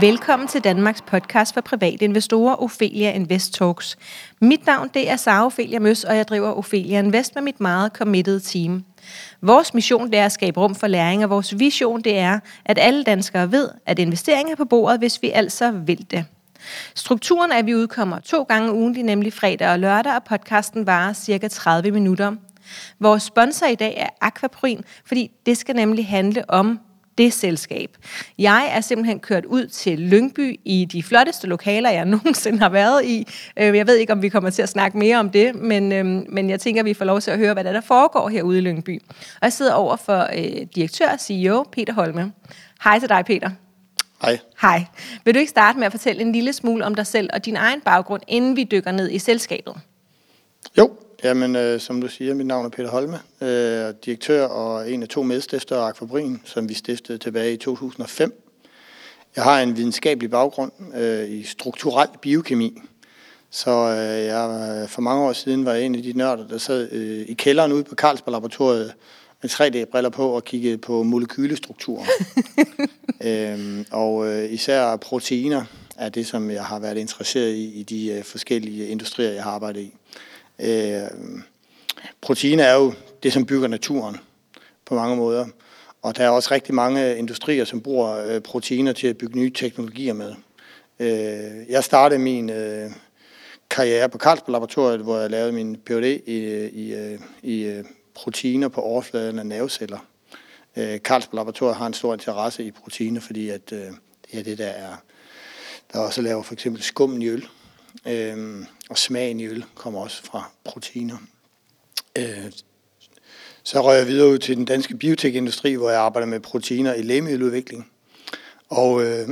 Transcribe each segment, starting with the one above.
Velkommen til Danmarks podcast for private investorer, Ophelia Invest Talks. Mit navn det er Sara Ophelia Møs, og jeg driver Ophelia Invest med mit meget committed team. Vores mission det er at skabe rum for læring, og vores vision det er, at alle danskere ved, at investering er på bordet, hvis vi altså vil det. Strukturen er, at vi udkommer to gange ugentlig, nemlig fredag og lørdag, og podcasten varer cirka 30 minutter. Vores sponsor i dag er Aquaprin, fordi det skal nemlig handle om det selskab. Jeg er simpelthen kørt ud til Lyngby i de flotteste lokaler, jeg nogensinde har været i. Øh, jeg ved ikke, om vi kommer til at snakke mere om det, men, øhm, men jeg tænker, at vi får lov til at høre, hvad der, der foregår herude i Lyngby. Og jeg sidder over for øh, direktør og CEO Peter Holme. Hej til dig, Peter. Hej. Hej. Vil du ikke starte med at fortælle en lille smule om dig selv og din egen baggrund, inden vi dykker ned i selskabet? Jo, Jamen, øh, som du siger, mit navn er Peter Holme, øh, direktør og en af to medstiftere af Akfabrin, som vi stiftede tilbage i 2005. Jeg har en videnskabelig baggrund øh, i strukturel biokemi, så øh, jeg for mange år siden var en af de nørder, der sad øh, i kælderen ude på Carlsberg Laboratoriet med 3D-briller på og kiggede på molekylestrukturer. øhm, og øh, især proteiner er det, som jeg har været interesseret i i de øh, forskellige industrier, jeg har arbejdet i. Øh, proteiner er jo det, som bygger naturen på mange måder. Og der er også rigtig mange industrier, som bruger øh, proteiner til at bygge nye teknologier med. Øh, jeg startede min øh, karriere på Carlsberg Laboratoriet, hvor jeg lavede min Ph.D. i, i, i proteiner på overfladen af nerveceller. Carlsberg Laboratoriet har en stor interesse i proteiner, fordi at, det er det, der er der også laver for eksempel skum i øl. Øh, og smagen i øl kommer også fra proteiner. Øh, så røg jeg videre ud til den danske biotekindustri, hvor jeg arbejder med proteiner i lægemiddeludvikling. Og øh,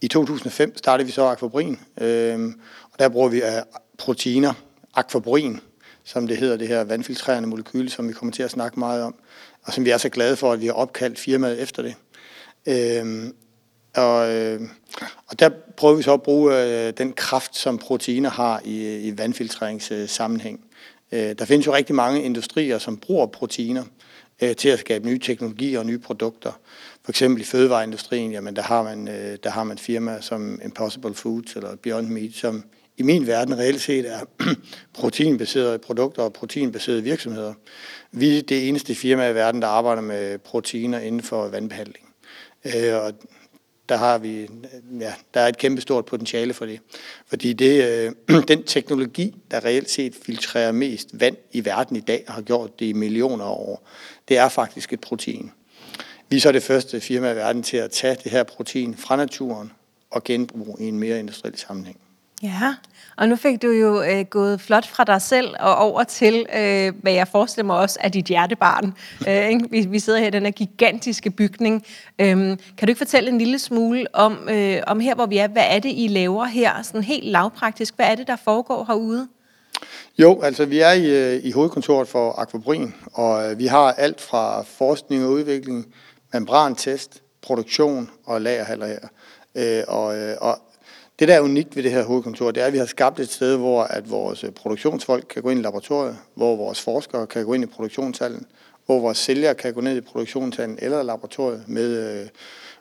i 2005 startede vi så akvabrin, øh, og der bruger vi øh, proteiner, akvabrin, som det hedder, det her vandfiltrerende molekyle, som vi kommer til at snakke meget om, og som vi er så glade for, at vi har opkaldt firmaet efter det. Øh, og, øh, og der prøver vi så at bruge øh, den kraft, som proteiner har i, i vandfiltreringssammenhæng. Øh, der findes jo rigtig mange industrier, som bruger proteiner øh, til at skabe nye teknologier og nye produkter. For eksempel i fødevareindustrien, jamen der har man, øh, der har man firmaer som Impossible Foods eller Beyond Meat, som i min verden reelt set er proteinbaserede produkter og proteinbaserede virksomheder. Vi er det eneste firma i verden, der arbejder med proteiner inden for vandbehandling. Øh, og der har vi, ja, der er et kæmpe stort potentiale for det. Fordi det, øh, den teknologi, der reelt set filtrerer mest vand i verden i dag, og har gjort det i millioner af år, det er faktisk et protein. Vi er så det første firma i verden til at tage det her protein fra naturen og genbruge i en mere industriel sammenhæng. Ja, og nu fik du jo øh, gået flot fra dig selv og over til, øh, hvad jeg forestiller mig også er dit hjertebarn. øh, ikke? Vi, vi sidder her i den her gigantiske bygning. Øhm, kan du ikke fortælle en lille smule om, øh, om her, hvor vi er? Hvad er det, I laver her? Sådan helt lavpraktisk. Hvad er det, der foregår herude? Jo, altså vi er i, øh, i hovedkontoret for Aquabrin, og øh, vi har alt fra forskning og udvikling, membrantest, produktion og lagerhaller her. Øh, og, øh, og det, der er unikt ved det her hovedkontor, det er, at vi har skabt et sted, hvor at vores øh, produktionsfolk kan gå ind i laboratoriet, hvor vores forskere kan gå ind i produktionshallen, hvor vores sælgere kan gå ned i produktionshallen eller laboratoriet med, øh,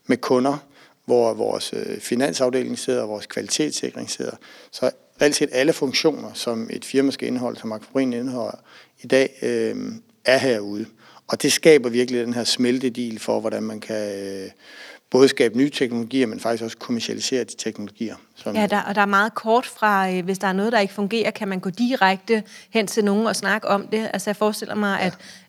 med kunder, hvor vores øh, finansafdeling sidder, vores kvalitetssikring sidder. Så reelt set alle funktioner, som et firma skal indeholde, som Akvabrin indeholder i dag, øh, er herude. Og det skaber virkelig den her smeltedil for, hvordan man kan øh, både skabe nye teknologier, men faktisk også kommercialisere de teknologier. Som ja, der, og der er meget kort fra, øh, hvis der er noget, der ikke fungerer, kan man gå direkte hen til nogen og snakke om det. Altså jeg forestiller mig,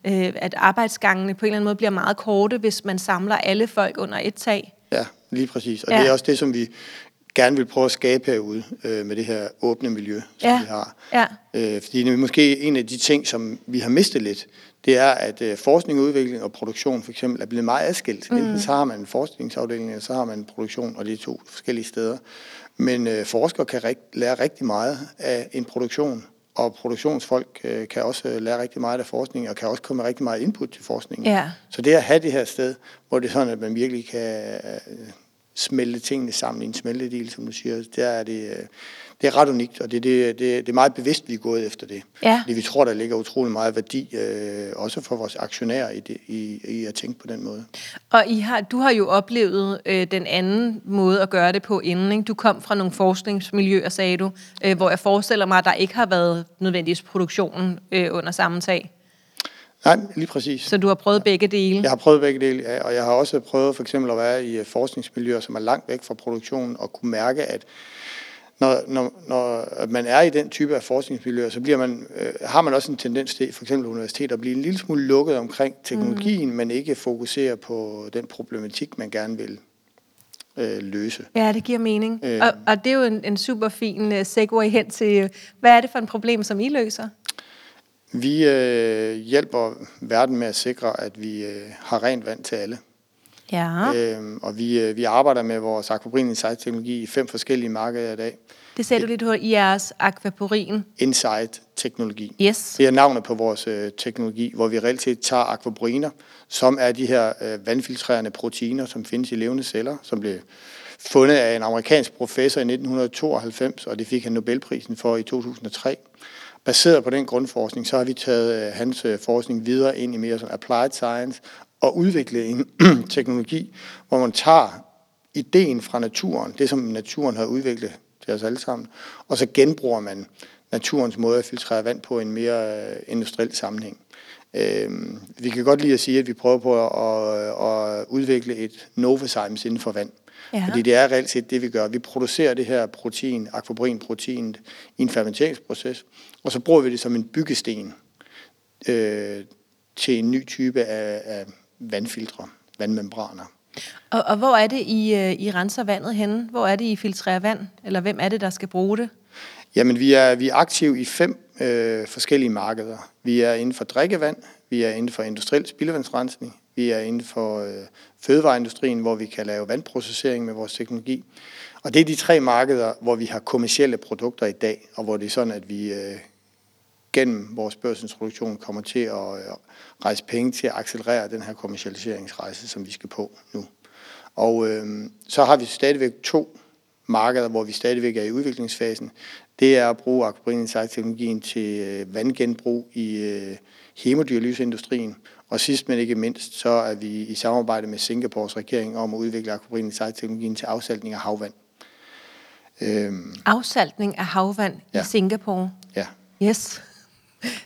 ja. at, øh, at arbejdsgangene på en eller anden måde bliver meget korte, hvis man samler alle folk under et tag. Ja, lige præcis. Og ja. det er også det, som vi gerne vil prøve at skabe herude øh, med det her åbne miljø, som ja. vi har. Ja. Øh, fordi det er måske en af de ting, som vi har mistet lidt, det er, at øh, forskning, udvikling og produktion for eksempel er blevet meget adskilt. Mm. Enten så har man en forskningsafdeling, eller så har man en produktion, og det er to forskellige steder. Men øh, forskere kan rigt, lære rigtig meget af en produktion, og produktionsfolk øh, kan også øh, lære rigtig meget af forskning, og kan også komme med rigtig meget input til forskningen. Ja. Så det at have det her sted, hvor det er sådan, at man virkelig kan øh, smelte tingene sammen i en smeltedel, som du siger. Der er det, øh, det er ret unikt, og det, det, det, det er meget bevidst, vi er gået efter det. Ja. Fordi vi tror, der ligger utrolig meget værdi, øh, også for vores aktionærer, i, det, i, i at tænke på den måde. Og I har, du har jo oplevet øh, den anden måde at gøre det på inden. Ikke? Du kom fra nogle forskningsmiljøer, sagde du, øh, hvor jeg forestiller mig, at der ikke har været nødvendigvis produktionen øh, under samme tag. Nej, lige præcis. Så du har prøvet begge dele? Jeg har prøvet begge dele, ja, og jeg har også prøvet for eksempel at være i øh, forskningsmiljøer, som er langt væk fra produktionen, og kunne mærke, at når, når, når man er i den type af forskningsmiljøer, så bliver man, øh, har man også en tendens til, for eksempel universitet, at blive en lille smule lukket omkring teknologien, mm. men ikke fokusere på den problematik, man gerne vil øh, løse. Ja, det giver mening. Øh. Og, og det er jo en, en super fin uh, segue hen til, hvad er det for en problem, som I løser? Vi øh, hjælper verden med at sikre, at vi øh, har rent vand til alle. Ja, Øhm, og vi, øh, vi arbejder med vores Aquaporin Insight-teknologi i fem forskellige markeder i dag. det sagde du lidt hurtigt i jeres akvaporin. Insight-teknologi. Yes. Det er navnet på vores øh, teknologi, hvor vi reelt set tager akvaporiner, som er de her øh, vandfiltrerende proteiner, som findes i levende celler, som blev fundet af en amerikansk professor i 1992, og det fik han Nobelprisen for i 2003. Baseret på den grundforskning, så har vi taget øh, hans øh, forskning videre ind i mere sådan applied science og udviklet en teknologi, hvor man tager ideen fra naturen, det som naturen har udviklet til os alle sammen, og så genbruger man naturens måde at filtrere vand på i en mere øh, industriel sammenhæng. Øh, vi kan godt lide at sige, at vi prøver på at, at udvikle et Novozymes inden for vand. Ja. Fordi det er reelt set det, vi gør. Vi producerer det her protein, akvabrin-proteinet, i en fermenteringsproces, og så bruger vi det som en byggesten øh, til en ny type af, af vandfiltre, vandmembraner. Og, og hvor er det, I, uh, I renser vandet henne? Hvor er det, I filtrerer vand? Eller hvem er det, der skal bruge det? Jamen, vi er, vi er aktive i fem øh, forskellige markeder. Vi er inden for drikkevand, vi er inden for industriel spildevandsrensning, vi er inden for øh, fødevareindustrien, hvor vi kan lave vandprocessering med vores teknologi. Og det er de tre markeder, hvor vi har kommercielle produkter i dag, og hvor det er sådan, at vi øh, gennem vores børsintroduktion kommer til at øh, rejse penge til at accelerere den her kommercialiseringsrejse, som vi skal på nu. Og øh, så har vi stadigvæk to markeder, hvor vi stadigvæk er i udviklingsfasen. Det er at bruge teknologien til øh, vandgenbrug i øh, hemodyrolyseindustrien. Og sidst men ikke mindst, så er vi i samarbejde med Singapores regering om at udvikle Aquaporin teknologien til afsaltning af havvand. Øhm, Afsaltning af havvand. Ja. i Singapore. ja. Yes.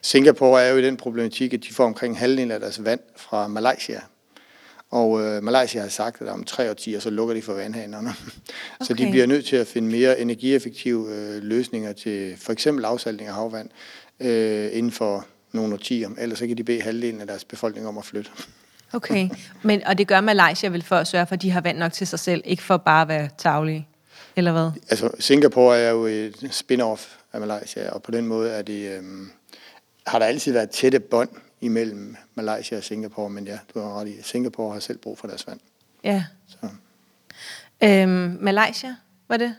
Singapore er jo i den problematik, at de får omkring halvdelen af deres vand fra Malaysia. Og øh, Malaysia har sagt, at om tre årtier, så lukker de for vandhanerne. Okay. Så de bliver nødt til at finde mere energieffektive øh, løsninger til for eksempel afsaltning af havvand øh, inden for nogle årtier. Ellers så kan de bede halvdelen af deres befolkning om at flytte. Okay. Men, og det gør Malaysia vel for at sørge for, at de har vand nok til sig selv, ikke for bare at være tavlige, eller hvad? Altså, Singapore er jo et spin-off af Malaysia, og på den måde er det, øh, har der altid været tætte bånd imellem Malaysia og Singapore, men ja, du har ret i, Singapore har selv brug for deres vand. Ja. Så. Øhm, Malaysia, var det?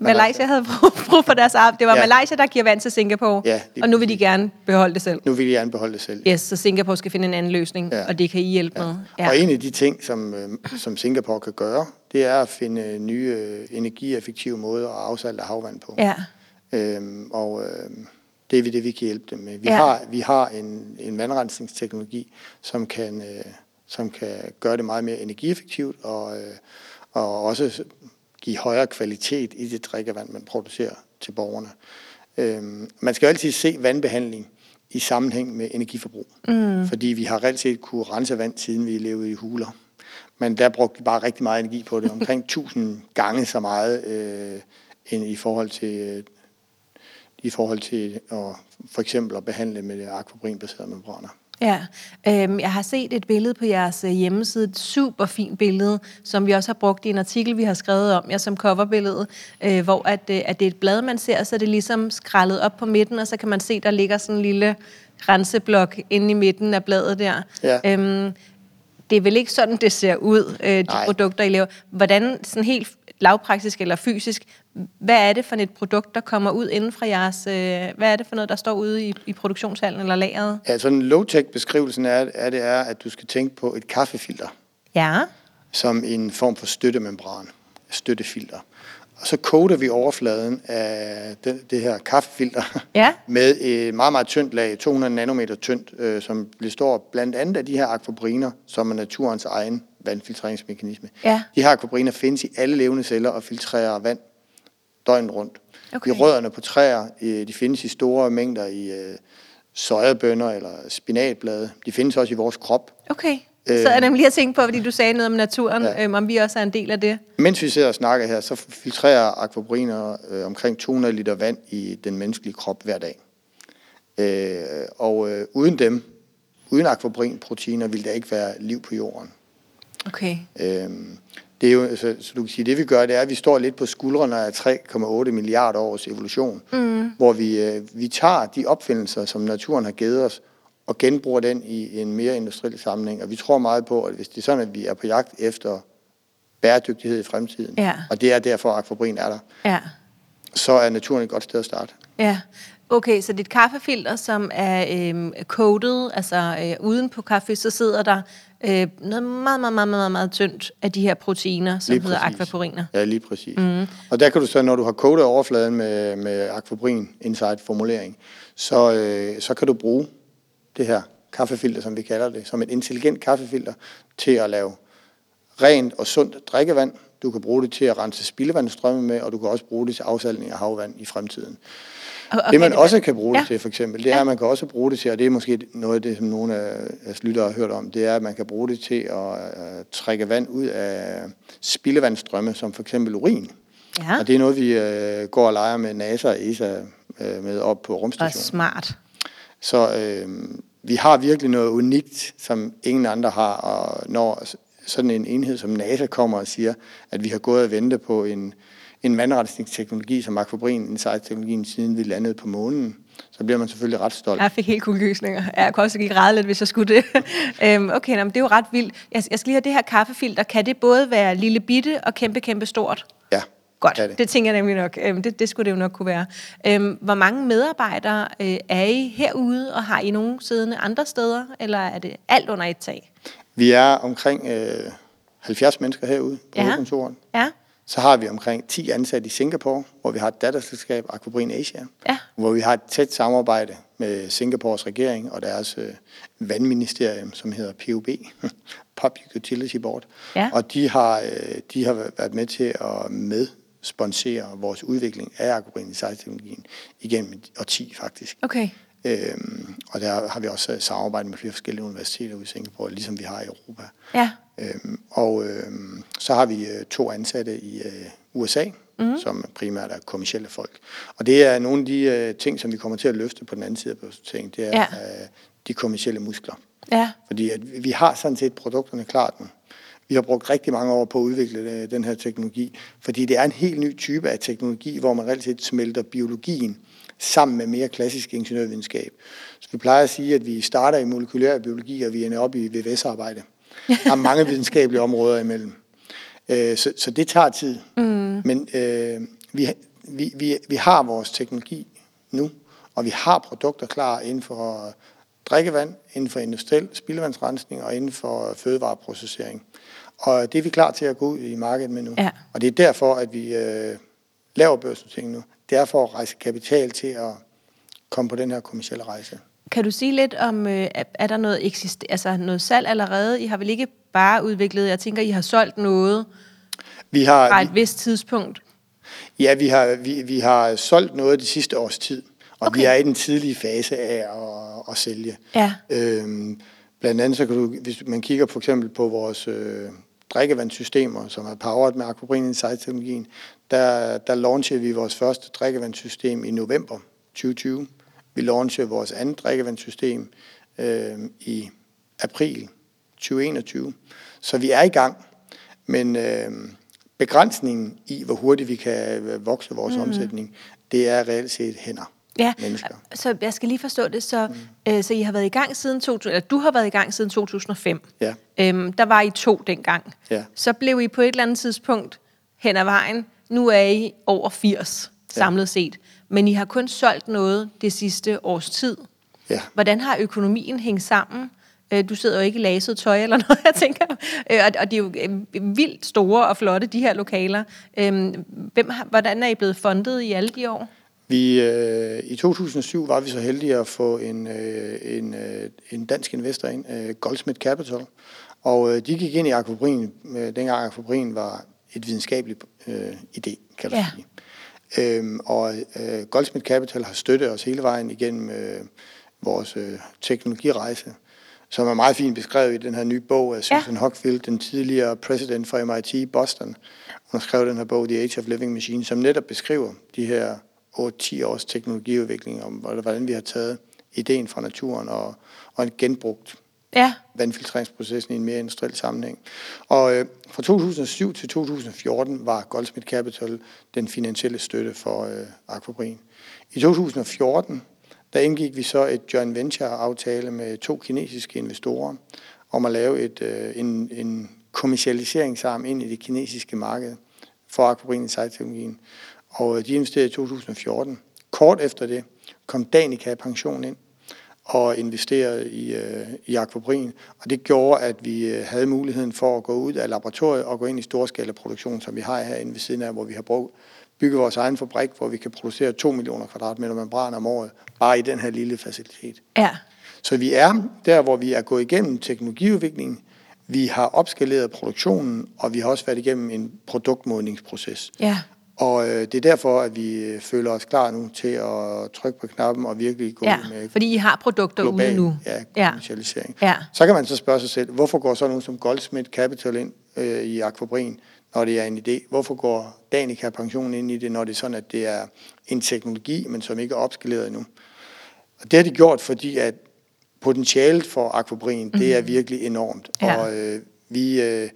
Malaysia havde brug, brug for deres arm. Det var ja. Ja. Malaysia, der giver vand til Singapore, Ja, og nu vil de gerne beholde det selv. Nu vil jeg gerne beholde det selv. Yes, så Singapore skal finde en anden løsning, ja. Ja. og det kan I hjælpe med. Ja. Og en af de ting, som, øh, som Singapore kan gøre, det er at finde nye øh, energieffektive måder at afsalte havvand på. Ja. Øhm, og øh, det er vi det, vi kan hjælpe dem med. Vi Ja. har, vi har en, en vandrensningsteknologi, som kan, øh, som kan gøre det meget mere energieffektivt og, øh, og også give højere kvalitet i det drikkevand, man producerer til borgerne. Øhm, man skal jo altid se vandbehandling i sammenhæng med energiforbrug. Mm. Fordi vi har reelt set kunne rense vand, siden vi levede i huler. Men der brugte vi bare rigtig meget energi på det. Omkring 1000 gange så meget øh, end i forhold til øh, i forhold til at, for eksempel at behandle med akvabrinbaserede membraner. Ja, øhm, jeg har set et billede på jeres øh, hjemmeside, et super fint billede, som vi også har brugt i en artikel, vi har skrevet om jer som coverbillede, øh, hvor at, øh, at det er et blad, man ser, så er det ligesom skrællet op på midten, og så kan man se, der ligger sådan en lille renseblok inde i midten af bladet der. Ja. Øhm, det er vel ikke sådan, det ser ud, øh, de Nej. produkter, I laver. Hvordan, sådan helt lavpraktisk eller fysisk, hvad er det for et produkt, der kommer ud inden fra jeres... Øh, hvad er det for noget, der står ude i, i produktionshallen eller lageret? Ja, sådan en low-tech beskrivelsen af, af det er, at du skal tænke på et kaffefilter. Ja. som en form for støttemembran, støttefilter. Og så koder vi overfladen af den, det her kaffefilter Ja. med et meget, meget tyndt lag, 200 nanometer tyndt, øh, som består blandt andet af de her akvabriner, som er naturens egen vandfiltreringsmekanisme. Ja. De her akvabriner findes i alle levende celler og filtrerer vand døgnet rundt. Okay. De rødderne på træer, øh, de findes i store mængder i øh, sojabønner eller spinatblade. De findes også i vores krop. Okay. Så jeg nemlig lige at tænke på, fordi du sagde noget om naturen, ja. Øhm, om vi også er en del af det. Mens vi sidder og snakker her, så filtrerer akvabriner øh, omkring 200 liter vand i den menneskelige krop hver dag. Øh, og øh, uden dem, uden akvabrinproteiner, ville der ikke være liv på jorden. Okay. Øh, det er jo, så, så du kan sige, det vi gør, det er, at vi står lidt på skuldrene af 3,8 milliarder års evolution, mm. hvor vi, øh, vi tager de opfindelser, som naturen har givet os, og genbruger den i en mere industriel sammenhæng. Og vi tror meget på, at hvis det er sådan, at vi er på jagt efter bæredygtighed i fremtiden, Ja. og det er derfor, at akvabrin er der, Ja. så er naturen et godt sted at starte. Ja. Okay, så dit kaffefilter, som er øhm, coated, altså øh, uden på kaffe, så sidder der øh, noget meget, meget, meget, meget, meget tyndt af de her proteiner, som Lige hedder præcis. aquaporiner. Ja, lige præcis. Mm. Og der kan du så, når du har kodet overfladen med, med akvabrin inside formulering, så, øh, så kan du bruge det her kaffefilter, som vi kalder det, som et intelligent kaffefilter til at lave rent og sundt drikkevand. Du kan bruge det til at rense spildevandsstrømme med, og du kan også bruge det til afsaltning af havvand i fremtiden. Og, og Det man også kan bruge det Ja. til, for eksempel, det er, at man kan også bruge det til, og det er måske noget af det, som nogle af lyttere har hørt om, det er, at man kan bruge det til at øh, trække vand ud af spildevandsstrømme, som for eksempel urin. Ja, Og det er noget, vi øh, går og leger med NASA og ESA øh, med op på og rumstationen. smart. Så øh, vi har virkelig noget unikt, som ingen andre har, og når sådan en enhed som NASA kommer og siger, at vi har gået og ventet på en, en vandrensningsteknologi som akvabrin Insight-teknologien, siden vi landede på månen, så bliver man selvfølgelig ret stolt. Jeg fik helt kuldegysninger. Jeg kunne også gik ræde lidt, hvis jeg skulle det. øhm, okay, nå, men det er jo ret vildt. Jeg, jeg skal lige have det her kaffefilter. Kan det både være lille bitte og kæmpe, kæmpe stort? Ja, Godt, det. det. tænker jeg nemlig nok. Øhm, det, det skulle det jo nok kunne være. Øhm, hvor mange medarbejdere øh, er I herude, og har I nogen siddende andre steder, eller er det alt under et tag? Vi er omkring øh, 70 mennesker herude på Ja. hovedkontoret. Ja, Så har vi omkring 10 ansatte i Singapore, hvor vi har et datterselskab, Aquabrin Asia, Ja. hvor vi har et tæt samarbejde med Singapores regering og deres øh, vandministerium, som hedder PUB, Public Utility Board. Ja. Og de har, øh, de har været med til at medsponsere vores udvikling af Aquabrin teknologien igennem årti faktisk. okay. Øhm, og der har vi også øh, samarbejdet med flere forskellige universiteter ude i Singapore, ligesom vi har i Europa. Ja, og øhm, så har vi øh, to ansatte i øh, USA, mm. som primært er kommersielle folk. Og det er nogle af de øh, ting, som vi kommer til at løfte på den anden side af børsnoteringen, det er Ja. de kommercielle muskler. ja, Fordi at vi har sådan set produkterne klart nu. Vi har brugt rigtig mange år på at udvikle den her teknologi, fordi det er en helt ny type af teknologi, hvor man reelt set smelter biologien sammen med mere klassisk ingeniørvidenskab. Så vi plejer at sige, at vi starter i molekylær biologi, og vi ender op i VVS-arbejde. Der er mange videnskabelige områder imellem. Øh, Så, så det tager tid. Mm. Men øh, vi, vi, vi, vi har vores teknologi nu, og vi har produkter klar inden for drikkevand, inden for industriel spildevandsrensning og inden for fødevareprocessering. Og det er vi klar til at gå ud i markedet med nu. Ja. Og det er derfor, at vi øh, laver børsnotering nu. Det er for at rejse kapital til at komme på den her kommercielle rejse. Kan du sige lidt om, øh, er- er der noget, eksist- altså noget salg allerede? I har vel ikke bare udviklet, jeg tænker, I har solgt noget Vi har, fra vi, et vist tidspunkt. Ja, vi har, vi, vi har solgt noget de sidste års tid, og Okay. vi er i den tidlige fase af at, at sælge. Ja. Øhm, blandt andet, så kan du, hvis man kigger for eksempel på vores øh, drikkevandssystemer, som er powered med Aquabrin Insight-teknologien, der, der launchede vi vores første drikkevandssystem i november 2020. Vi launchede vores andet drikkevandssystem øh, i april 2021. Så vi er i gang, men øh, begrænsningen i, hvor hurtigt vi kan øh, vokse vores mm. omsætning, det er reelt set hænder. Ja, mennesker. så jeg skal lige forstå det. Så, mm. øh, så I har været i gang siden 2000, eller du har været i gang siden 2005. Ja. Øhm, der var I to dengang. Ja. Så blev I på et eller andet tidspunkt hen ad vejen. Nu er I over 80 samlet set. Men I har kun solgt noget det sidste års tid. Ja. Hvordan har økonomien hængt sammen? Øh, du sidder jo ikke i laset tøj eller noget, jeg tænker. Øh, og, og de er jo øh, vildt store og flotte, de her lokaler. Øh, hvem, har- hvordan er I blevet fundet i alle de år? Vi, øh, I 2007 var vi så heldige at få en, øh, en, øh, en dansk investor ind, øh, Goldsmith Capital. Og øh, de gik ind i Aquabrin, øh, dengang Aquabrin var et videnskabeligt øh, idé, kan du Ja. sige. Øhm, og øh, Goldsmith Capital har støttet os hele vejen igennem øh, vores øh, teknologirejse, som er meget fint beskrevet i den her nye bog af Susan ja. Hockfield, den tidligere president fra MIT i Boston. Hun har skrevet den her bog, The Age of Living Machine, som netop beskriver de her 8-10 års teknologiudvikling, om hvordan vi har taget ideen fra naturen og, og en genbrugt Ja, vandfiltreringsprocessen i en mere industriel sammenhæng. Og øh, fra 2007 til 2014 var Goldsmith Capital den finansielle støtte for øh, Aquabrin. I 2014 der indgik vi så et joint venture-aftale med to kinesiske investorer om at lave et, øh, en, en kommercialiseringsarm ind i det kinesiske marked for Aquabrin Insight-teknologien. Og øh, de investerede i 2014. Kort efter det kom Danica pension ind og investerede i, øh, i Aquabrin. Og det gjorde, at vi øh, havde muligheden for at gå ud af laboratoriet og gå ind i storskala produktion, som vi har herinde ved siden af, hvor vi har brugt, bygget vores egen fabrik, hvor vi kan producere 2 millioner kvadratmeter membran om året, bare i den her lille facilitet. ja, Så vi er der, hvor vi er gået igennem teknologiudviklingen, vi har opskaleret produktionen, og vi har også været igennem en produktmodningsproces. ja. Og øh, det er derfor, at vi øh, føler os klar nu til at trykke på knappen og virkelig gå ja. med Fordi I har produkter global ude nu. ja, ja. kommercialisering. Ja. Så kan man så spørge sig selv, hvorfor går så nogen som Goldsmith Capital ind øh, i Aquabrin, når det er en idé? Hvorfor går Danica Pension ind i det, når det er sådan, at det er en teknologi, men som ikke er opskaleret endnu? Og det har de gjort, fordi at potentialet for Aquabrin, mm-hmm. det er virkelig enormt. Ja. Og øh, vi... Øh,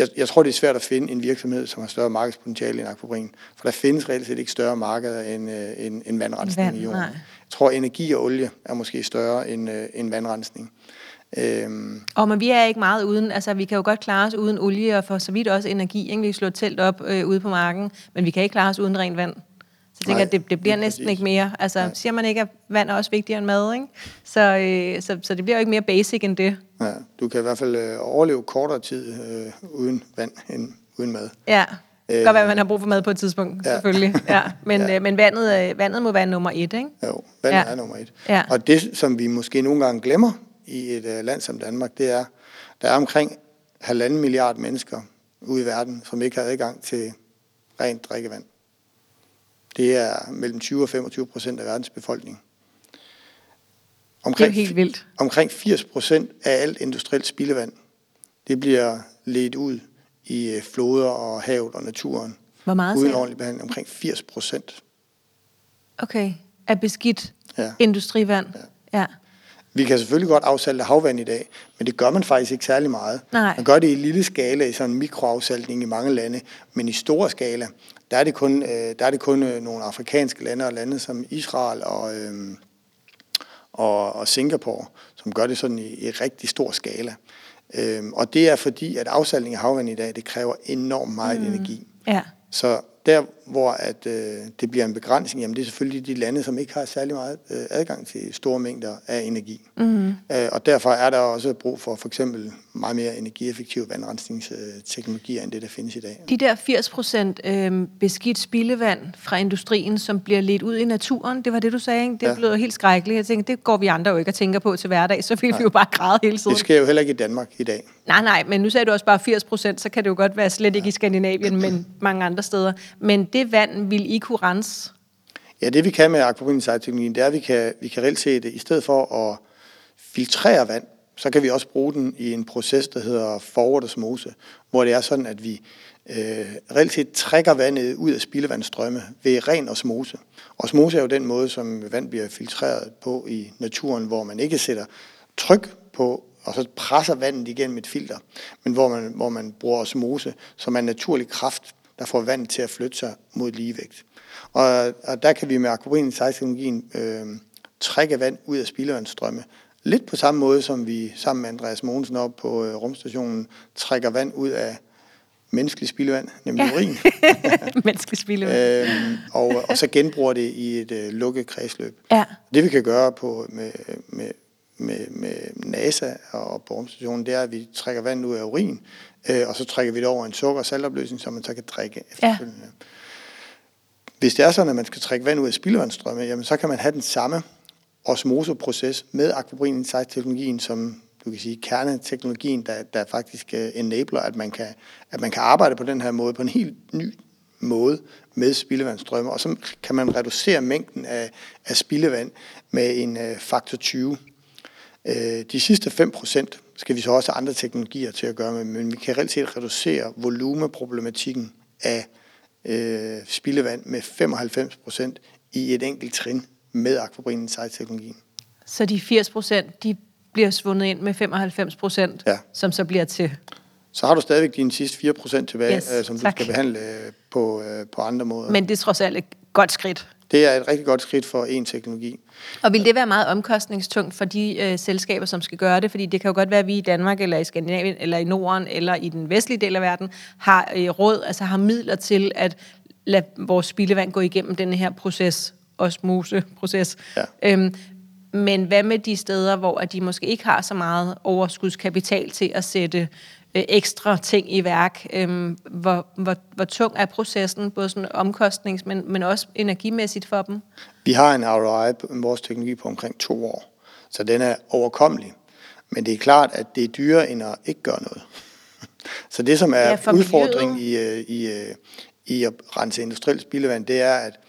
jeg, jeg tror, det er svært at finde en virksomhed, som har større markedspotentiale end Aquabrin. For der findes reelt set ikke større markeder end, øh, end, end vandrensning Vand, i jorden. nej. Jeg tror, energi og olie er måske større end, øh, end vandrensning. Øhm, Og men vi er ikke meget uden, altså vi kan jo godt klare os uden olie og for så vidt også energi. Ikke? Vi kan slå telt op øh, ude på marken, men vi kan ikke klare os uden rent vand. Så jeg tænker, at det, det bliver næsten præcis. ikke mere. Altså Nej. siger man ikke, at vand er også vigtigere end mad, ikke? Så, øh, så, så det bliver jo ikke mere basic end det. ja, du kan i hvert fald øh, overleve kortere tid øh, uden vand end uden mad. Ja, det kan godt være, at man har brug for mad på et tidspunkt, Ja. selvfølgelig. Ja. Men, Ja. øh, men vandet, øh, vandet må være nummer et, ikke? Jo, vand Ja. ja. er nummer et. Ja. Og det, som vi måske nogle gange glemmer i et øh, land som Danmark, det er, der er omkring halvanden milliard mennesker ude i verden, som ikke har adgang til rent drikkevand. Det er mellem 20 og 25 procent af verdens befolkning. Det er Omkring, helt vildt. omkring 80 procent af alt industrielt spildevand, det bliver ledt ud i øh, floder og havet og naturen. Hvor meget Uden ordentlig behandling. Omkring 80 procent. Okay, af beskidt Ja. industrivand. Ja. Vi kan selvfølgelig godt afsalte havvand i dag, men det gør man faktisk ikke særlig meget. Nej. Man gør det i lille skala, i sådan en mikroafsaltning i mange lande, men i store skala, der er det kun, øh, der er det kun øh, nogle afrikanske lande og lande som Israel og, øh, og, og Singapore, som gør det sådan i, i rigtig stor skala. Øh, og det er fordi, at afsaltning af havvand i dag, det kræver enormt meget mm. energi. Ja. Så der, hvor at, øh, det bliver en begrænsning, jamen det er selvfølgelig de lande, som ikke har særlig meget øh, adgang til store mængder af energi. Mm-hmm. Øh, og derfor er der også brug for for eksempel meget mere energieffektive vandrensningsteknologier, end det, der findes i dag. De der 80 procent øh, beskidt spildevand fra industrien, som bliver ledt ud i naturen, det var det, du sagde, ikke? Det ja. Ja. blev helt skrækkeligt. Jeg tænkte, det går vi andre jo ikke og tænker på til hverdag, så vil vi jo bare græde hele tiden. Det sker jo heller ikke i Danmark i dag. Nej, nej, men nu sagde du også bare 80 procent, så kan det jo godt være slet ikke i Skandinavien, men mange andre steder. Men det vand vil I kunne rense? Ja, det vi kan med akvaponinsejteknologien, det er, at vi kan, vi kan reelt set, i stedet for at filtrere vand, så kan vi også bruge den i en proces, der hedder forward osmose, hvor det er sådan, at vi øh, reelt set trækker vandet ud af spildevandsstrømme ved ren osmose. Osmose er jo den måde, som vand bliver filtreret på i naturen, hvor man ikke sætter tryk på, og så presser vandet igennem et filter, men hvor man, hvor man bruger osmose, som er en naturlig kraft, der får vandet til at flytte sig mod ligevægt. Og, og der kan vi med akvaporin teknologien øh, trække vand ud af spildevandsstrømme. Lidt på samme måde, som vi sammen med Andreas Mogensen op på øh, rumstationen trækker vand ud af menneskelig spildevand, nemlig ja. urin, Menneskelig spildevand. øhm, og, og så genbruger det i et øh, lukket kredsløb. Ja. Det vi kan gøre på, med, med, med, med NASA og på rumstationen, det er, at vi trækker vand ud af urin, øh, og så trækker vi det over en sukker- og saltopløsning, som man så kan drikke efterfølgende. Ja. Hvis det er sådan, at man skal trække vand ud af spildevandsstrømme, jamen så kan man have den samme osmoseproces med Aquabrin Insight-teknologien, som du kan sige, kerneteknologien, der, der faktisk uh, enabler, at man, kan, at man kan arbejde på den her måde, på en helt ny måde med spildevandsstrømme, og så kan man reducere mængden af, af spildevand med en uh, faktor 20. Øh, de sidste 5% skal vi så også have andre teknologier til at gøre med, men vi kan reelt set reducere volumeproblematikken af uh, spildevand med 95% i et enkelt trin med Aquabrin Insight-teknologien. Så de 80 procent, de bliver svundet ind med 95 procent, ja. som så bliver til... Så har du stadigvæk dine sidste 4 procent tilbage, yes, øh, som tak. du skal behandle øh, på, øh, på andre måder. Men det er trods alt et godt skridt. Det er et rigtig godt skridt for en teknologi. Og vil det være meget omkostningstungt for de øh, selskaber, som skal gøre det? Fordi det kan jo godt være, at vi i Danmark, eller i Skandinavien, eller i Norden, eller i den vestlige del af verden, har øh, råd, altså har midler til at lade vores spildevand gå igennem den her proces, osmoseproces. Ja. Øhm, men hvad med de steder, hvor at de måske ikke har så meget overskudskapital til at sætte øh, ekstra ting i værk? Øhm, hvor, hvor, hvor tung er processen, både sådan omkostnings, men, men også energimæssigt for dem? Vi har en ROI på vores teknologi på omkring to år, så den er overkommelig. Men det er klart, at det er dyrere end at ikke gøre noget. Så det, som er ja, udfordringen i, øh, i, øh, i at rense industrielt spildevand, det er, at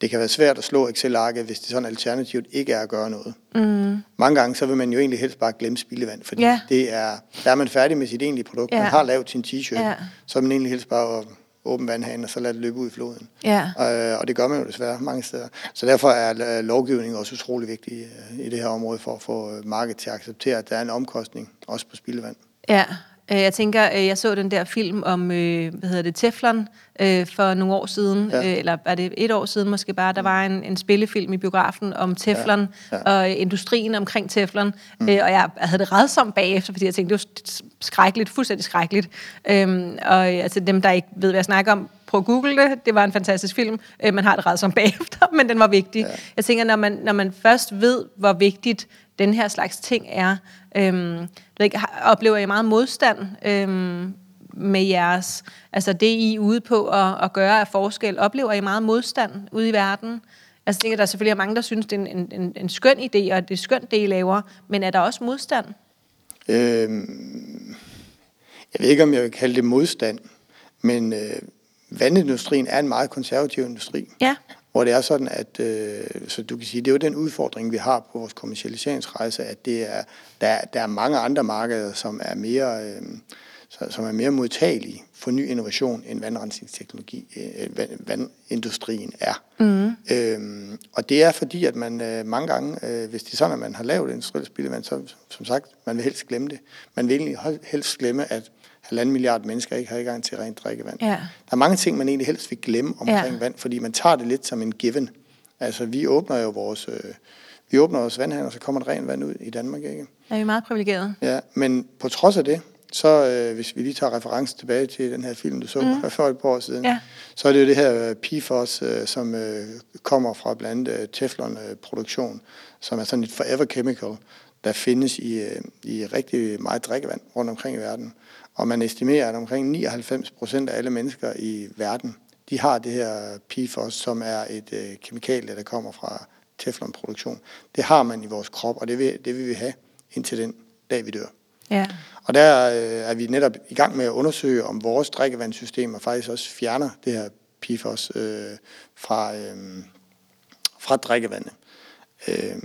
det kan være svært at slå Excel-arket, hvis det sådan alternativt ikke er at gøre noget. Mm. Mange gange, så vil man jo egentlig helst bare glemme spildevand, fordi ja. det er, der er man færdig med sit egentlige produkt. Ja. Man har lavet sin t-shirt, ja. så er man egentlig helst bare at åbne vandhanen og så lade det løbe ud i floden. Ja. Og, og det gør man jo desværre mange steder. Så derfor er lovgivningen også utrolig vigtig øh, i det her område for at få markedet til at acceptere, at der er en omkostning også på spildevand. Ja, Øh, jeg tænker, øh, jeg så den der film om, øh, hvad hedder det, Teflon for nogle år siden, ja. eller er det et år siden måske bare, der var en, en spillefilm i biografen om Teflon ja. Ja. og industrien omkring Teflon, mm. og jeg havde det redsomt bagefter, fordi jeg tænkte, det var skrækkeligt, fuldstændig skrækkeligt. Øhm, og altså dem, der ikke ved, hvad jeg snakker om, prøv at google det. Det var en fantastisk film. Man har det redsomt bagefter, men den var vigtig. Ja. Jeg tænker, når man, når man først ved, hvor vigtigt den her slags ting er, øhm, ikke, oplever I meget modstand øhm, med jeres, altså det I er ude på at, at gøre af forskel, oplever I meget modstand ude i verden? Altså, jeg tænker, der er selvfølgelig mange, der synes, det er en, en, en skøn idé, og det er skønt, det I laver, men er der også modstand? Øhm, jeg ved ikke, om jeg vil kalde det modstand, men øh, vandindustrien er en meget konservativ industri. Ja hvor det er sådan, at øh, så du kan sige, det er jo den udfordring, vi har på vores kommercialiseringsrejse, at det er, der, der er mange andre markeder, som er mere, øh, som er mere modtagelige for ny innovation, end vandrensningsteknologi, øh, vand, vandindustrien er. Mm. Øhm, og det er fordi, at man øh, mange gange, øh, hvis det er sådan, at man har lavet industrielt spildevand, så som sagt, man vil helst glemme det. Man vil egentlig helst glemme, at halvanden milliard mennesker ikke har adgang til rent drikkevand. Ja. Der er mange ting, man egentlig helst vil glemme omkring ja. vand, fordi man tager det lidt som en given. Altså, vi åbner jo vores, øh, vi åbner vores vandhaner, og så kommer der rent vand ud i Danmark, ikke? Er vi meget privilegeret? Ja, men på trods af det, så øh, hvis vi lige tager reference tilbage til den her film, du så mm. for et par år siden, ja. så er det jo det her øh, PFOS, øh, som øh, kommer fra blandt andet øh, Teflon-produktion, som er sådan et forever chemical, der findes i, øh, i rigtig meget drikkevand rundt omkring i verden. Og man estimerer, at omkring 99 procent af alle mennesker i verden, de har det her PFOS, som er et øh, kemikalie, der kommer fra teflonproduktion. Det har man i vores krop, og det vil, det vil vi have indtil den dag, vi dør. Ja. Og der øh, er vi netop i gang med at undersøge, om vores drikkevandssystemer faktisk også fjerner det her PFOS øh, fra, øh, fra drikkevandet. Øh,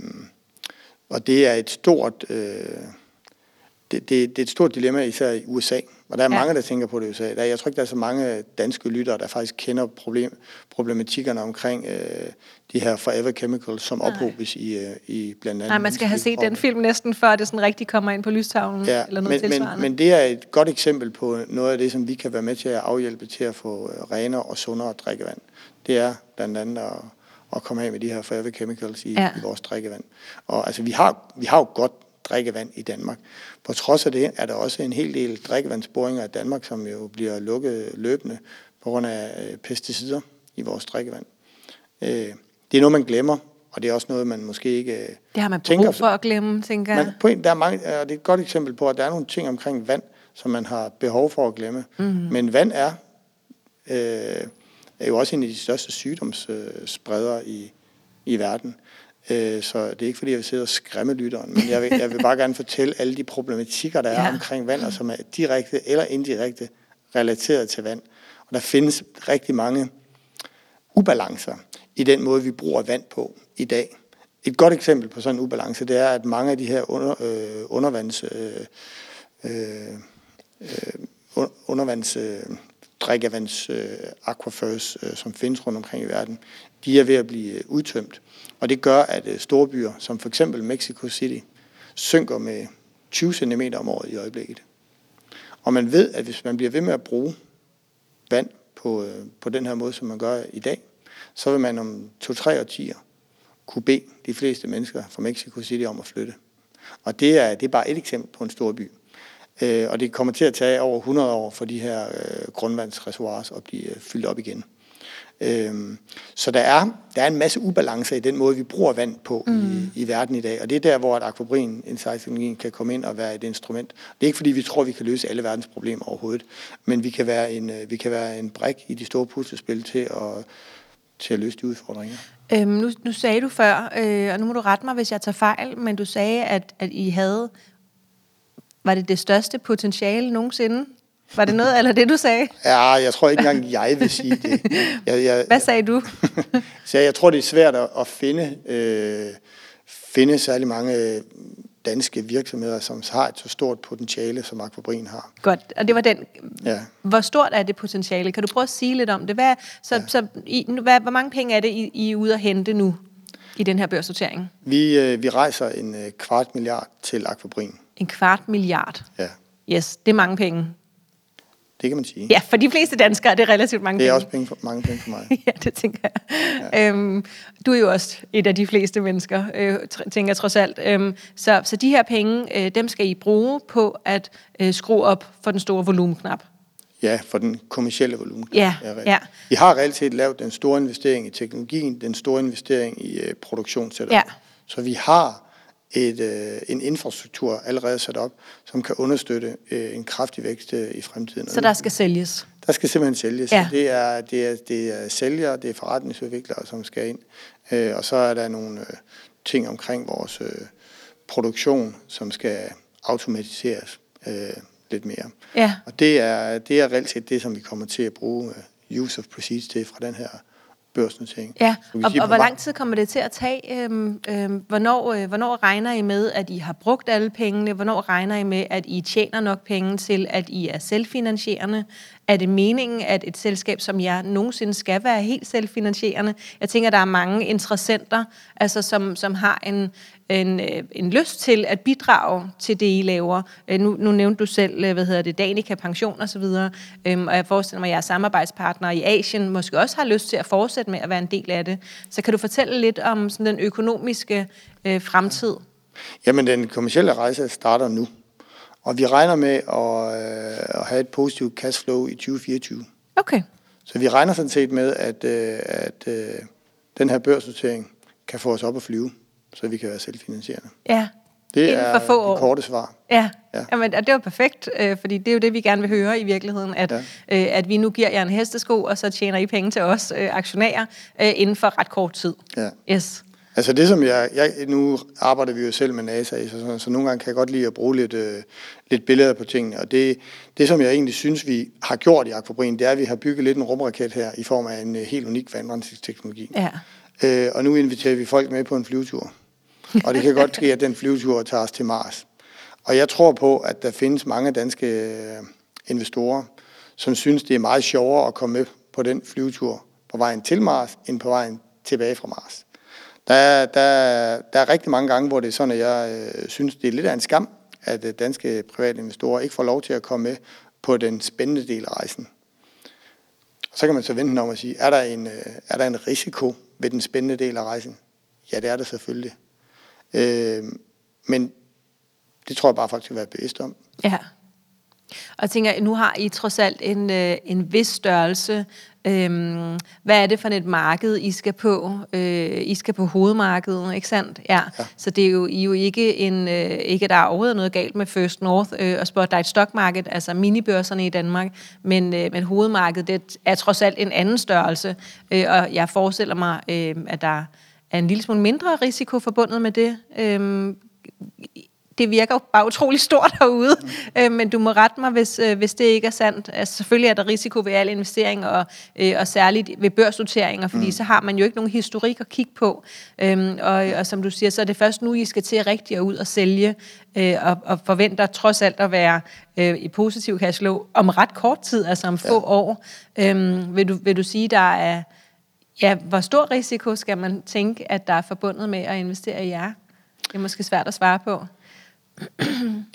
og det er et stort... Øh, det, det, det er et stort dilemma, især i USA. Og der er ja. mange, der tænker på det i USA. Der, jeg tror ikke, der er så mange danske lyttere, der faktisk kender problem, problematikkerne omkring øh, de her forever chemicals, som ophobes i, øh, i blandt andet... Nej, man skal have set den film næsten, før det sådan rigtig kommer ind på lystavlen, ja, eller noget men, tilsvarende. Men, men det er et godt eksempel på noget af det, som vi kan være med til at afhjælpe til at få øh, renere og sundere drikkevand. Det er blandt andet at, at komme af med de her forever chemicals i, ja. i vores drikkevand. Og altså, vi har, vi har jo godt drikkevand i Danmark. På trods af det er der også en hel del drikkevandsboringer i Danmark, som jo bliver lukket løbende på grund af øh, pesticider i vores drikkevand. Øh, det er noget, man glemmer og det er også noget, man måske ikke øh, Det har man tænker brug for at glemme, tænker jeg. Men der er mange, og det er et godt eksempel på, at der er nogle ting omkring vand, som man har behov for at glemme. Mhm. Mm. Men vand er, øh, er jo også en af de største sygdomsspredere i, i verden. Øh, så det er ikke fordi, jeg vil sidde og skræmme lytteren, men jeg vil, jeg vil bare gerne fortælle alle de problematikker, der er Ja. omkring vand, og som er direkte eller indirekte relateret til vand. Og der findes rigtig mange ubalancer i den måde, vi bruger vand på i dag. Et godt eksempel på sådan en ubalance, det er, at mange af de her under, øh, undervands, øh, øh, øh, un- undervands øh, drikkevands øh, aquifers, øh, som findes rundt omkring i verden, de er ved at blive øh, udtømt. Og det gør, at øh, store byer, som for eksempel Mexico City, synker med 20 cm om året i øjeblikket. Og man ved, at hvis man bliver ved med at bruge vand på, øh, på den her måde, som man gør i dag, så vil man om to-tre årtier kunne bede de fleste mennesker fra Mexico City om at flytte. Og det er, det er bare et eksempel på en stor by. Og det kommer til at tage over 100 år for de her grundvandsreservoirer at blive fyldt op igen. Øhm, så der er, der er en masse ubalancer i den måde, vi bruger vand på mm. i, i verden i dag. Og det er der, hvor akvabrin insight-teknologien kan komme ind og være et instrument. Det er ikke fordi, vi tror, vi kan løse alle verdens problemer overhovedet, men vi kan være en, øh, vi kan være en brik i de store puslespil til at, til at løse de udfordringer. Øhm, nu, nu sagde du før, øh, og nu må du rette mig, hvis jeg tager fejl, men du sagde, at, at I havde, var det det største potentiale nogensinde? Var det noget, eller det du sagde? Ja, jeg tror ikke engang, jeg vil sige det. Jeg, jeg, Hvad sagde du? Så jeg tror, det er svært at, at finde, øh, finde særlig mange øh, danske virksomheder, som har et så stort potentiale, som Akvabrin har. Godt, og det var den. Ja. Hvor stort er det potentiale? Kan du prøve at sige lidt om det? Hvad, så, ja. så I, hvad, hvor mange penge er det, I, I er ude at hente nu i den her børssortering? Vi, øh, vi rejser en øh, kvart milliard til Akvabrin. En kvart milliard. Ja, Yes, det er mange penge. Det kan man sige. Ja, for de fleste danskere er det relativt mange Det er penge. også penge for, mange penge for mig. ja, det tænker jeg. Ja. Øhm, du er jo også et af de fleste mennesker, øh, tænker jeg trods alt. Øhm, så, så de her penge, øh, dem skal I bruge på at øh, skrue op for den store volumenknap. Ja, for den kommercielle volumen. Ja, ja. Vi har reelt set lavet den store investering i teknologien, den store investering i øh, produktionssetup. Ja. Så vi har et, øh, en infrastruktur allerede sat op, som kan understøtte øh, en kraftig vækst øh, i fremtiden. Så der skal sælges. Der skal simpelthen sælges. Ja. Det, er, det, er, det er sælgere, det er forretningsudviklere, som skal ind. Øh, og så er der nogle øh, ting omkring vores øh, produktion, som skal automatiseres øh, lidt mere. Ja. Og det er, det er reelt set det, som vi kommer til at bruge øh, use of proceeds til fra den her børsnotering. Ja, og, og på hvor lang tid kommer det til at tage? Øhm, øhm, hvornår, øh, hvornår regner I med, at I har brugt alle pengene? Hvornår regner I med, at I tjener nok penge til, at I er selvfinansierende? Er det meningen, at et selskab som jer nogensinde skal være helt selvfinansierende? Jeg tænker, der er mange interessenter, altså som, som har en, en, øh, en lyst til at bidrage til det, I laver. Øh, Nu, nu nævnte du selv, øh, hvad hedder det, Danica Pension og så videre, øhm, og jeg forestiller mig, at jeres samarbejdspartnere i Asien måske også har lyst til at fortsætte med at være en del af det. Så kan du fortælle lidt om sådan den økonomiske øh, fremtid? Jamen, den kommercielle rejse starter nu. Og vi regner med at, øh, at have et positivt cashflow i 2024. Okay. Så vi regner sådan set med, at, øh, at øh, den her børsnotering kan få os op at flyve, så vi kan være selvfinansierende. Ja. Det Inden er for få år. det korte svar. Ja, Ja. ja. Jamen, det var perfekt, øh, fordi det er jo det, vi gerne vil høre i virkeligheden, at, Ja. øh, at vi nu giver jer en hestesko, og så tjener I penge til os øh, aktionærer øh, inden for ret kort tid. Ja. Yes. Altså det som jeg, jeg, nu arbejder vi jo selv med NASA, så, så, så nogle gange kan jeg godt lide at bruge lidt, øh, lidt billeder på tingene, og det, det som jeg egentlig synes, vi har gjort i Aquabrin, det er, at vi har bygget lidt en rumraket her i form af en øh, helt unik vandrensningsteknologi. Ja. Øh, og nu inviterer vi folk med på en flyvetur. Og det kan godt ske, at den flyvetur tager os til Mars. Og jeg tror på, at der findes mange danske øh, investorer, som synes, det er meget sjovere at komme med på den flyvetur på vejen til Mars, end på vejen tilbage fra Mars. Der er, der, der er rigtig mange gange, hvor det er sådan, at jeg øh, synes, det er lidt af en skam, at øh, danske private investorer ikke får lov til at komme med på den spændende del af rejsen. Og så kan man så vente om at sige, er der, en, øh, er der en risiko ved den spændende del af rejsen? Ja, det er der selvfølgelig. Øh, men det tror jeg bare faktisk at være bevidst om. Ja. Og tænker, nu har I trods alt en, øh, en vis størrelse Øhm, hvad er det for et marked, I skal på? Øh, I skal på hovedmarkedet, ikke sandt? Ja. ja. Så det er jo, I er jo ikke, en, øh, ikke, der er overhovedet noget galt med First North øh, og Spotlight Stock Market, altså minibørserne i Danmark, men, øh, men hovedmarkedet det er trods alt en anden størrelse, øh, og jeg forestiller mig, øh, at der er en lille smule mindre risiko forbundet med det. Øh, det virker jo bare utrolig stort herude, mm. øh, men du må rette mig, hvis, øh, hvis det ikke er sandt. Altså, selvfølgelig er der risiko ved alle investeringer, og, øh, og særligt ved børsnoteringer, fordi mm. så har man jo ikke nogen historik at kigge på. Øhm, og, og som du siger, så er det først nu, I skal til rigtig at ud og sælge, øh, og, og forventer trods alt at være øh, i positiv cashflow om ret kort tid, altså om få ja. år. Øhm, vil, du, vil du sige, der er... Ja, hvor stor risiko skal man tænke, at der er forbundet med at investere i jer? Det er måske svært at svare på.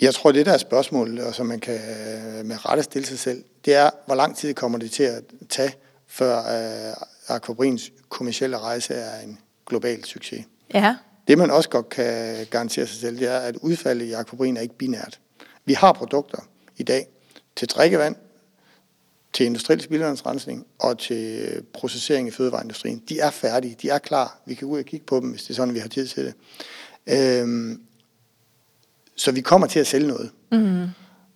Jeg tror, det der er spørgsmål, og som man kan øh, med rette stille sig selv, det er, hvor lang tid kommer det til at tage, før uh, Aquabrins kommersielle rejse er en global succes. Ja. Det man også godt kan garantere sig selv, det er, at udfaldet i Aquabrin er ikke binært. Vi har produkter i dag til drikkevand, til industriel spildevandsrensning og til processering i fødevareindustrien. De er færdige, de er klar. Vi kan ud og kigge på dem, hvis det er sådan, vi har tid til det. Øhm, så vi kommer til at sælge noget. Mm.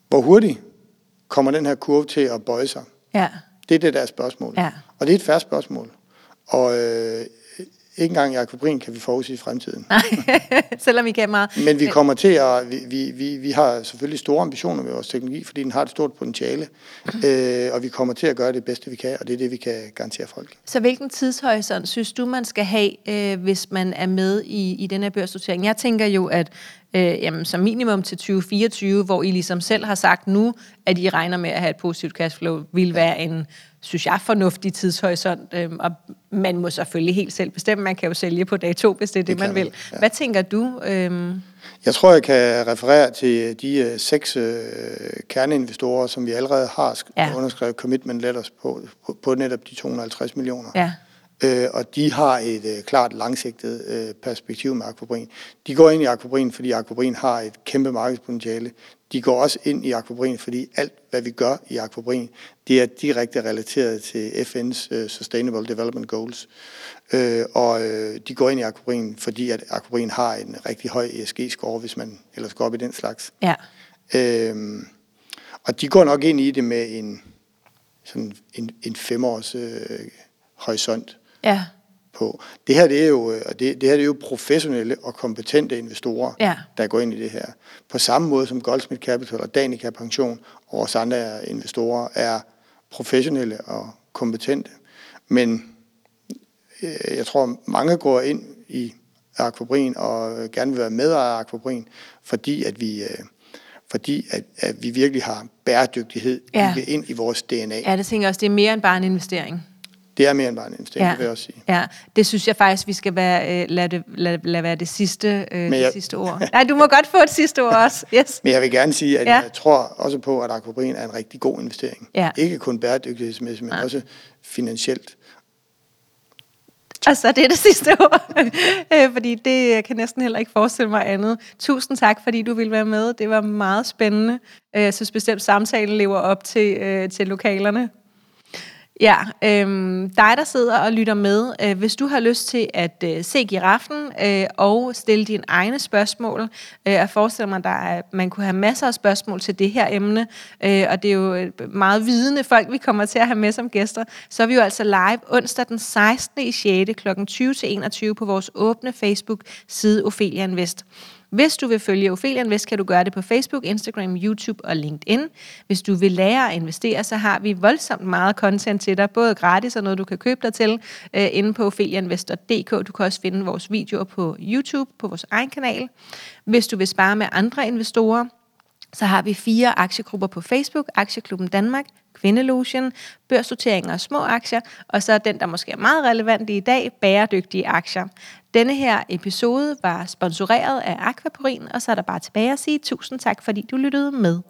Hvor hurtigt kommer den her kurve til at bøje sig? Ja. Det er det der spørgsmål. Ja. Og det er et færre spørgsmål. Og øh, ikke engang i Aquabrin kan vi forudsige fremtiden. Nej, selvom vi kan meget. Men vi kommer til at, vi, vi, vi, vi har selvfølgelig store ambitioner med vores teknologi, fordi den har et stort potentiale, øh, og vi kommer til at gøre det bedste, vi kan, og det er det, vi kan garantere folk. Så hvilken tidshorisont synes du, man skal have, øh, hvis man er med i, i den her børsnotering? Jeg tænker jo, at øh, jamen, som minimum til 2024, hvor I ligesom selv har sagt nu, at I regner med at have et positivt cashflow, vil være en synes jeg, fornuftig tidshorisont. Øhm, og man må selvfølgelig helt selv bestemme. Man kan jo sælge på dag to, hvis det er det, det man vil. Ja. Hvad tænker du? Øhm? Jeg tror, jeg kan referere til de uh, seks uh, kerneinvestorer, som vi allerede har ja. underskrevet commitment letters på, på, på netop de 250 millioner. Ja. Øh, og de har et øh, klart langsigtet øh, perspektiv med Aquabrin. De går ind i Aquabrin, fordi Aquabrin har et kæmpe markedspotentiale. De går også ind i Aquabrin, fordi alt, hvad vi gør i Aquabrin, det er direkte relateret til FN's øh, Sustainable Development Goals. Øh, og øh, de går ind i Aquabrin, fordi at Aquabrin har en rigtig høj ESG-score, hvis man ellers går op i den slags. Ja. Øh, og de går nok ind i det med en, sådan en, en femårs øh, horisont ja. på. Det her, det er jo, det, det her det er jo professionelle og kompetente investorer, ja. der går ind i det her. På samme måde som Goldsmith Capital og Danica Pension og vores andre investorer er professionelle og kompetente. Men øh, jeg tror, mange går ind i Aquabrin og gerne vil være med af Aquabrin, fordi at vi... Øh, fordi at, at vi virkelig har bæredygtighed ja. ind i vores DNA. Ja, det tænker jeg også. Det er mere end bare en investering. Det er mere end bare en investering, ja. vil jeg også sige. Ja, det synes jeg faktisk, vi skal være, øh, lade, det, lade, lade være det sidste, øh, jeg, det sidste ord. Nej, du må godt få et sidste ord også. Yes. Men jeg vil gerne sige, at ja. jeg tror også på, at Aquabrin er en rigtig god investering. Ja. Ikke kun bæredygtighedsmæssigt, men ja. også finansielt. Og så det er det sidste ord, øh, fordi det jeg kan næsten heller ikke forestille mig andet. Tusind tak, fordi du ville være med. Det var meget spændende. Øh, jeg synes bestemt, samtalen lever op til, til lokalerne. Ja, øhm, dig der sidder og lytter med, øh, hvis du har lyst til at øh, se giraffen øh, og stille dine egne spørgsmål, øh, jeg forestiller mig, at man kunne have masser af spørgsmål til det her emne, øh, og det er jo øh, meget vidende folk, vi kommer til at have med som gæster, så er vi jo altså live onsdag den 16. i 6. kl. 20-21 på vores åbne Facebook-side Ophelia Invest. Hvis du vil følge Ophelia Invest, kan du gøre det på Facebook, Instagram, YouTube og LinkedIn. Hvis du vil lære at investere, så har vi voldsomt meget content til dig, både gratis og noget, du kan købe dig til, øh, inde på opheliainvestor.dk. Du kan også finde vores videoer på YouTube, på vores egen kanal. Hvis du vil spare med andre investorer, så har vi fire aktiegrupper på Facebook, Aktieklubben Danmark, Kvindelotion, børsnoteringer og små aktier, og så den, der måske er meget relevant i dag, bæredygtige aktier. Denne her episode var sponsoreret af Aquaporin, og så er der bare tilbage at sige tusind tak, fordi du lyttede med.